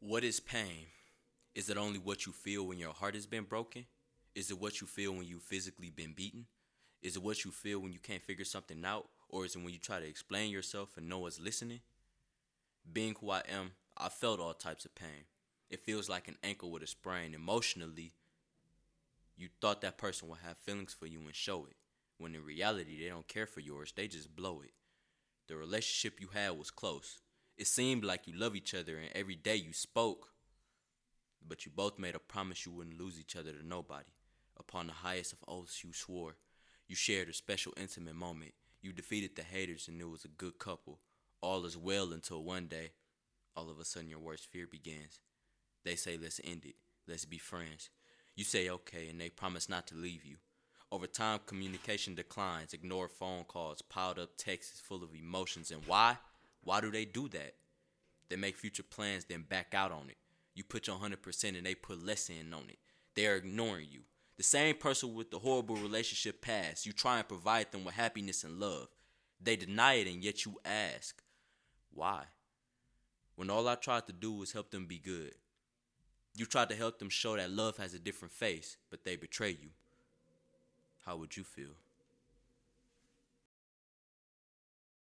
What is pain? Is it only what you feel when your heart has been broken? Is it what you feel when you've physically been beaten? Is it what you feel when you can't figure something out? Or is it when you try to explain yourself and no one's listening? Being who I am, I felt all types of pain. It feels like an ankle with a sprain. Emotionally, you thought that person would have feelings for you and show it, when in reality, they don't care for yours, they just blow it. The relationship you had was close. It seemed like you love each other and every day you spoke, but you both made a promise you wouldn't lose each other to nobody. Upon the highest of oaths, you swore. You shared a special intimate moment. You defeated the haters and it was a good couple. All is well until one day, all of a sudden, your worst fear begins. They say, let's end it. Let's be friends. You say, okay, and they promise not to leave you. Over time, communication declines, ignore phone calls, piled up texts full of emotions. And why? Why do they do that? They make future plans, then back out on it. You put your 100% and they put less in on it. They are ignoring you. The same person with the horrible relationship past, you try and provide them with happiness and love. They deny it, and yet you ask, why? When all I tried to do was help them be good. You tried to help them show that love has a different face, but they betray you. How would you feel?